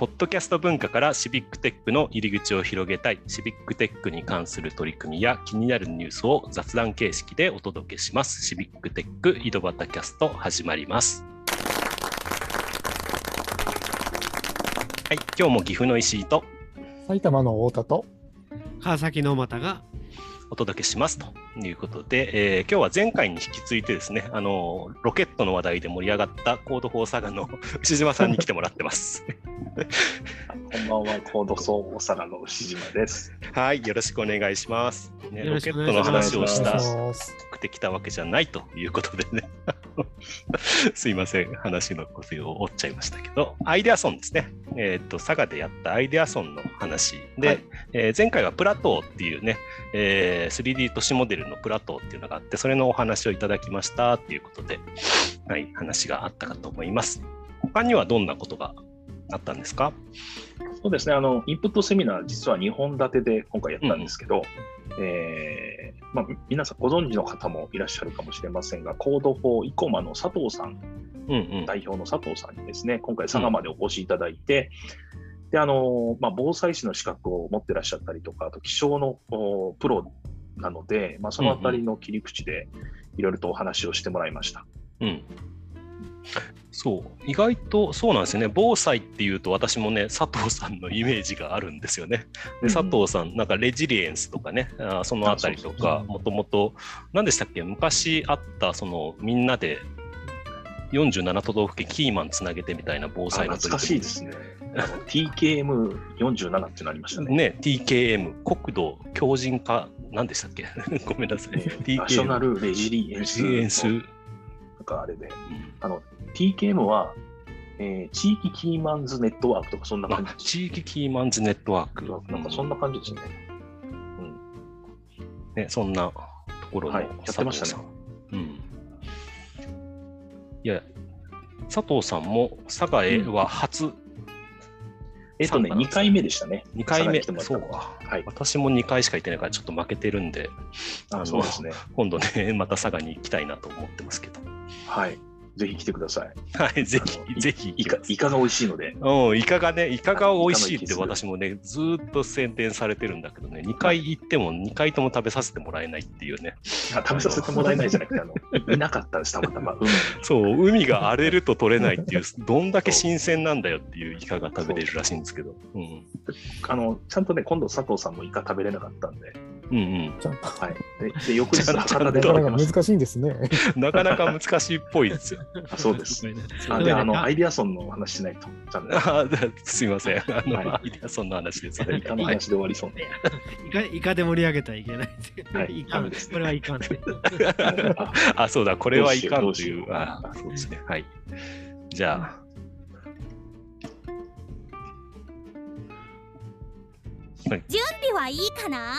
ポッドキャスト文化からシビックテックの入り口を広げたい、シビックテックに関する取り組みや気になるニュースを雑談形式でお届けします。シビックテック井戸端キャスト始まります。はい、今日も岐阜の石井と埼玉の太田と川崎の又がお届けしますということで、えー今日は前回に引き続いてですね、あのロケットの話題で盛り上がったコードフォーサガの 牛島さんに来てもらってます。こんばんは、コード総大阪の牛島です。はい、よろしくお願いします。ね、ロケットの話をした。くてきたわけじゃないということでね。すいません、話の腰を折っちゃいましたけど、アイデアソンですね。えっ、と、佐賀でやったアイデアソンの話で、はいえー前回はプラトーっていうね、えー 3D 都市モデルのプラトーっていうのがあって、それのお話をいただきましたっていうことで、はい、話があったかと思います。他にはどんなことがあったんですか？そうですね、あの、インプットセミナー、実は2本立てで今回やったんですけど、えーまあ、皆さんご存知の方もいらっしゃるかもしれませんが、コードフォーイコマの佐藤さん、うんうん。代表の佐藤さんにですね、今回佐賀までお越しいただいて、で、あの、まあ、防災士の資格を持ってらっしゃったりとか、あと気象のおプロなので、まあ、そのあたりの切り口でいろいろとお話をしてもらいました。うん。そう、意外とそうなんですよね。防災っていうと私もね、佐藤さんのイメージがあるんですよね。で佐藤さん、なんかレジリエンスとかね、あーそのあたりとあか、もともと、何でしたっけ、昔あった、そのみんなで47都道府県キーマンつなげてみたいな防あ災の懐かしいですね。あの TKM47 ってなりましたね。ね、TKM、国土強靭化、何でしたっけ？ごめんなさい。えーナショナルレジリエンスなんかあれで、あの TKM は、えー地域キーマンズネットワークとかそんな感あじ地域キーマンズネットワーク。なんかそんな感じですね。ね、そんなところのはいやってましたね。うん。いや、佐藤さんも佐賀へは初、えっとね、そうなんです2回目でしたね。2回目そうはい。私も2回しか行ってないからちょっと負けてるんで、あのあそうですね。今度ね、また佐賀に行きたいなと思ってますけど。はい。ぜひ来てください。はい、ぜひ、いぜひイカイカが美味しいので。うん、イカがね、イカが美味しいって私もね、ずーっと宣伝されてるんだけどね、2回行っても2回とも食べさせてもらえないっていうね。あ食べさせてもらえないじゃなくて、あのい いなかったんです、たまたま。うんそう、海が荒れると取れないっていう、どんだけ新鮮なんだよっていうイカが食べれるらしいんですけど。うん。あのちゃんとね、今度佐藤さんもイカ食べれなかったんで、うんうん。ちゃんと。はい。で、で翌日ちゃんと博多でなかなか。難しいんですね。なかなか難しいっぽいですよ。あそうです。あで、あの、あアイデアソンの話しないと、ちゃんと。あすいません。あの、はいアイデアソンの話です。イカの話で終わりそうね。イカイカで盛り上げたらいけない。はいイカですねこれはいかんね。ああ、そうだ、これはいかんという。あそうですね。はい。じゃあ。はい、準備はいいかな？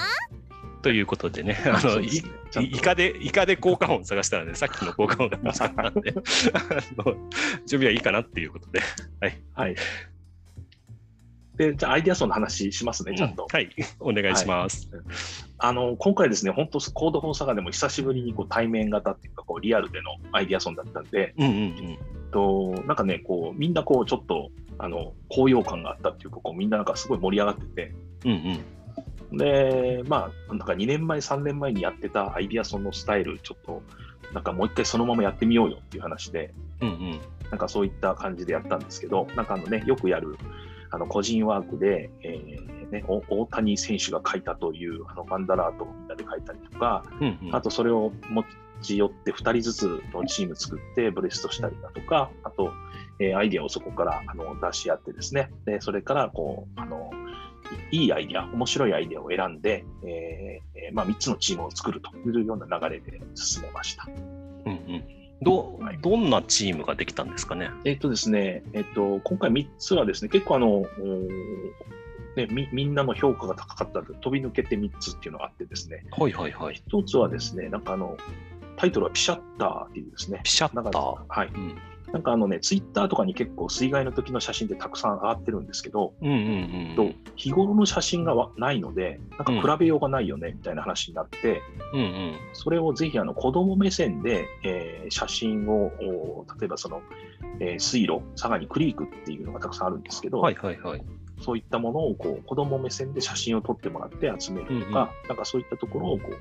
ということでね、あの、ねイカで、イカで効果音探したらね、さっきの効果音が見つかったんで、準備はいいかなっていうことで。はい。はい。で、じゃあ、アイデアソンの話しますね、ちゃんと。はい。お願いします。あの、今回ですね、本当コードフォーサガでも久しぶりにこう対面型っていうか、こうリアルでのアイデアソンだったんで、うんうんうん。となんかね、こう、みんなこう、ちょっと、あの、高揚感があったっていうか、こう、みんななんかすごい盛り上がってて、うんうん。で、まあ、なんか2年前、3年前にやってたアイデアソンのスタイル、ちょっと、なんかもう一回そのままやってみようよっていう話で、うんうん。なんかそういった感じでやったんですけど、なんかあのね、よくやる、あの個人ワークで、えーね、お大谷選手が書いたというあのマンダラートをみんなで書いたりとか、うんうん。あとそれを持ち寄って2人ずつのチーム作ってブレストしたりだとか、あと、えーアイデアをそこからあの出し合ってですね、でそれからこうあのいいいアイデア、面白いアイデアを選んで、えーえーまあ、3つのチームを作るというような流れで進めました。うんうん。どはいどんなチームができたんですかね？えっとですね、えっと、今回3つはですね、結構あの、ね、みみんなの評価が高かったので飛び抜けて3つっていうのがあってですね、はいはいはい。1つはですね、なんかあの、タイトルはピシャッターっていうですね、ピシャッター。はい。うんなんかあのね、ツイッターとかに結構水害の時の写真ってたくさん上がってるんですけど、うんうんうとん。日頃の写真がわないので、なんか比べようがないよねみたいな話になって、うんうん。それをぜひあの子供目線で、えー写真を、お例えばその、えー水路、佐賀にクリークっていうのがたくさんあるんですけど、はいはいはい。そういったものをこう子供目線で写真を撮ってもらって集めるとか、うんうんなんかそういったところをこう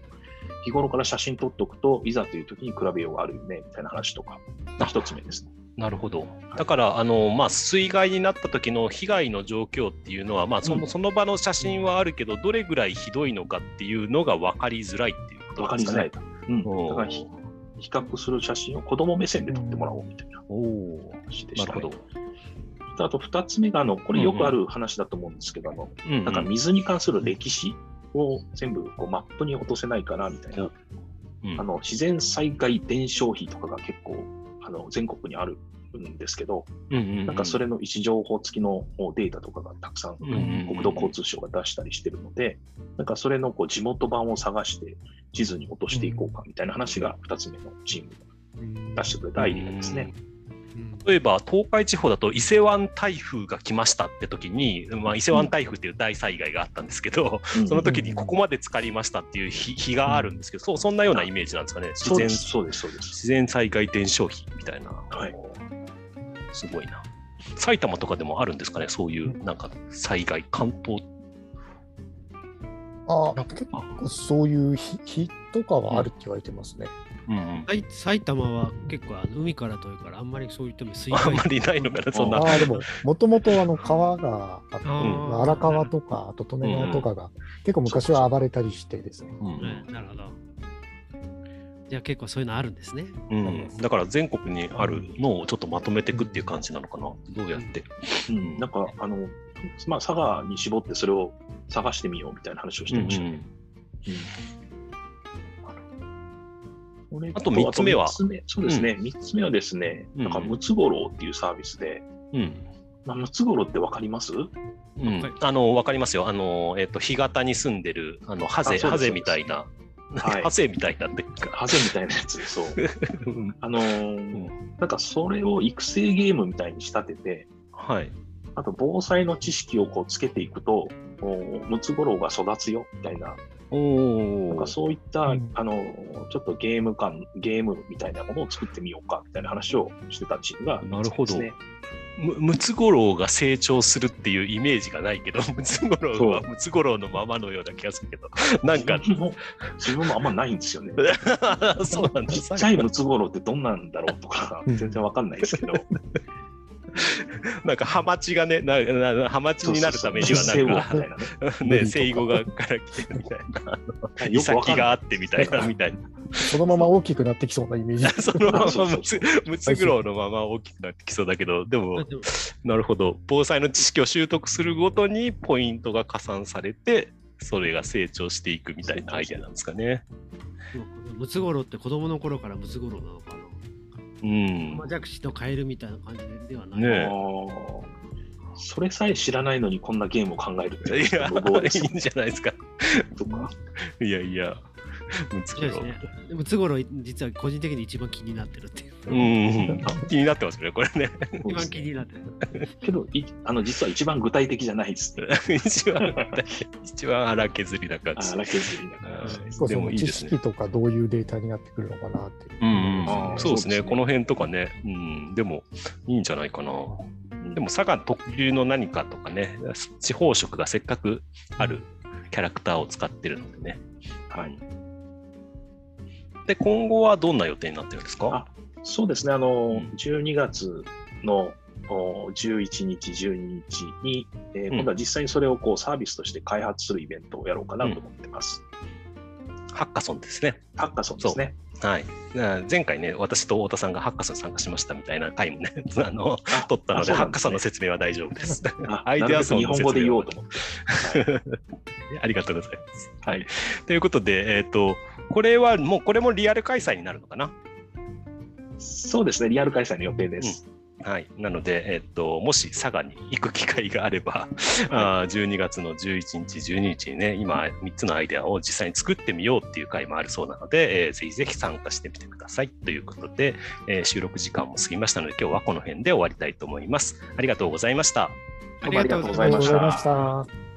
日頃から写真撮っておくといざという時に比べようがあるよねみたいな話とかあ一つ目ですね。なるほど。だから、あのまあ、水害になった時の被害の状況っていうのは、まあそのうんその場の写真はあるけど、どれぐらいひどいのかっていうのが分かりづらいっていうことですかかりづらねい。。うん、だからひ比較する写真を子供目線で撮ってもらおうみたいなおお話でした、ね。なるほど。あと二つ目があの、これよくある話だと思うんですけど、あのなんか水に関する歴史を全部こうマップに落とせないかなみたいな、うんあの自然災害伝承碑とかが結構あの全国にあるんですけど、うんうんうんなんかそれの位置情報付きのデータとかがたくさんうんうんうん国土交通省が出したりしてるので、なんかそれのこう地元版を探して地図に落としていこうかみたいな話が2つ目のチームが出してくれたアイデアですね。うん例えば東海地方だと伊勢湾台風が来ましたって時に、まあ、伊勢湾台風っていう大災害があったんですけど、うんその時にここまで浸かりましたっていう日日があるんですけど、そうそんなようなイメージなんですかね。自然そうです、そうです。自然災害伝承碑みたいな。はいすごいな。埼玉とかでもあるんですかね、そういうなんか災害、関東。あなんか結構そういう日日とかはあるって言われてますね。うんうん、さい埼玉は結構あの海から遠いからあんまりそういった意味水害 あんまりないのかな、そんな。ああ、でも、もともとあの川があって、荒川とか、あと利根川とかが、結構昔は暴れたりしてですね。うんうんなるほど。じゃあ結構そういうのあるんですね。うん、だから全国にあるのをちょっとまとめていくっていう感じなのかな、どうやって。うん、なんか、あの、まあ、佐賀に絞ってそれを探してみようみたいな話をしてましたね。これあと三つ目はつ目そうですね、三つ目はですね、うん。なんか、ムツゴロウっていうサービスで、うん。まあ、ムツゴロウってわかります？うん。はいあの、わかりますよ。あの、えっ、と、干潟に住んでる、あの、ハゼ、ハゼみたいな、はい。ハゼみたいなっていうか。ハゼみたいなやつ、そう。う んあのーなんかそれを育成ゲームみたいに仕立てて、はい。あと防災の知識をこうつけていくと、おムツゴロウが育つよみたいな、おなんおかそういった、うん。あのちょっとゲーム感、ゲームみたいなものを作ってみようかみたいな話をしてたチームが、なるほど。ですね。むムツゴロウが成長するっていうイメージがないけど、ムツゴロウはムツゴロウのままのような気がするけど、なんか、自分も自分もあんまないんですよね。そうなんだ。ちっちゃいムツゴロウってどんなんだろうとか、うん。全然わかんないですけど、なんかハマチがね、ななハマチになるためにはなんかね。ね、生後がから来てるみたいな、い先があってみたいな、みたいな。そのまま大きくなってきそうなイメージ。そのままムツムツゴロウのまま大きくなってきそうだけど、でも、でもなるほど、防災の知識を習得するごとにポイントが加算されて、それが成長していくみたいなアイデアなんですかね。ムツゴロウって子供の頃からムツゴロウなのかな。うん。マジャクシとカエルみたいな感じではない。ねそれさえ知らないのにこんなゲームを考えるっていや、いいんじゃないですか。とか。いやいや、ムツゴロウ。そうですね。でムツゴロウ実は個人的に一番気になってるっていう。うん、気になってますね、これね。一番気になってる。けどいあの、実は一番具体的じゃないですね。一番、一番荒削りな感じ。荒削りな感じで知もいいですね識。とかどういうデータになってくるのかなっていう。うんそうですね。この辺とかね、うん、でもいいんじゃないかな。でも佐賀特有の何かとかね、地方色がせっかくあるキャラクターを使ってるのでね。はい、で、今後はどんな予定になってるんですか？あそうですね、あの、うん。12月のお11日、12日に、えーうん。今度は実際にそれをこうサービスとして開発するイベントをやろうかなと思ってます。ハッカソンですね。ハッカソンですね。はい。あ前回ね、私と太田さんがハッカソンに参加しましたみたいな回もね、あ の、あ取ったので、ハッカソンの説明は大丈夫です。あ アイデアソンの説明日本語で言おうと思って。ありがとうございます。はい。ということで、えっ、と、これはもう、これもリアル開催になるのかな？そうですね、リアル開催の予定です。はい、なので、えっと、もし佐賀に行く機会があれば、あー12月の11日、12日にね、今3つのアイデアを実際に作ってみようっていう回もあるそうなので、えーぜひぜひ参加してみてくださいということで、えー収録時間も過ぎましたので、今日はこの辺で終わりたいと思います。ありがとうございました。ありがとうございま。した。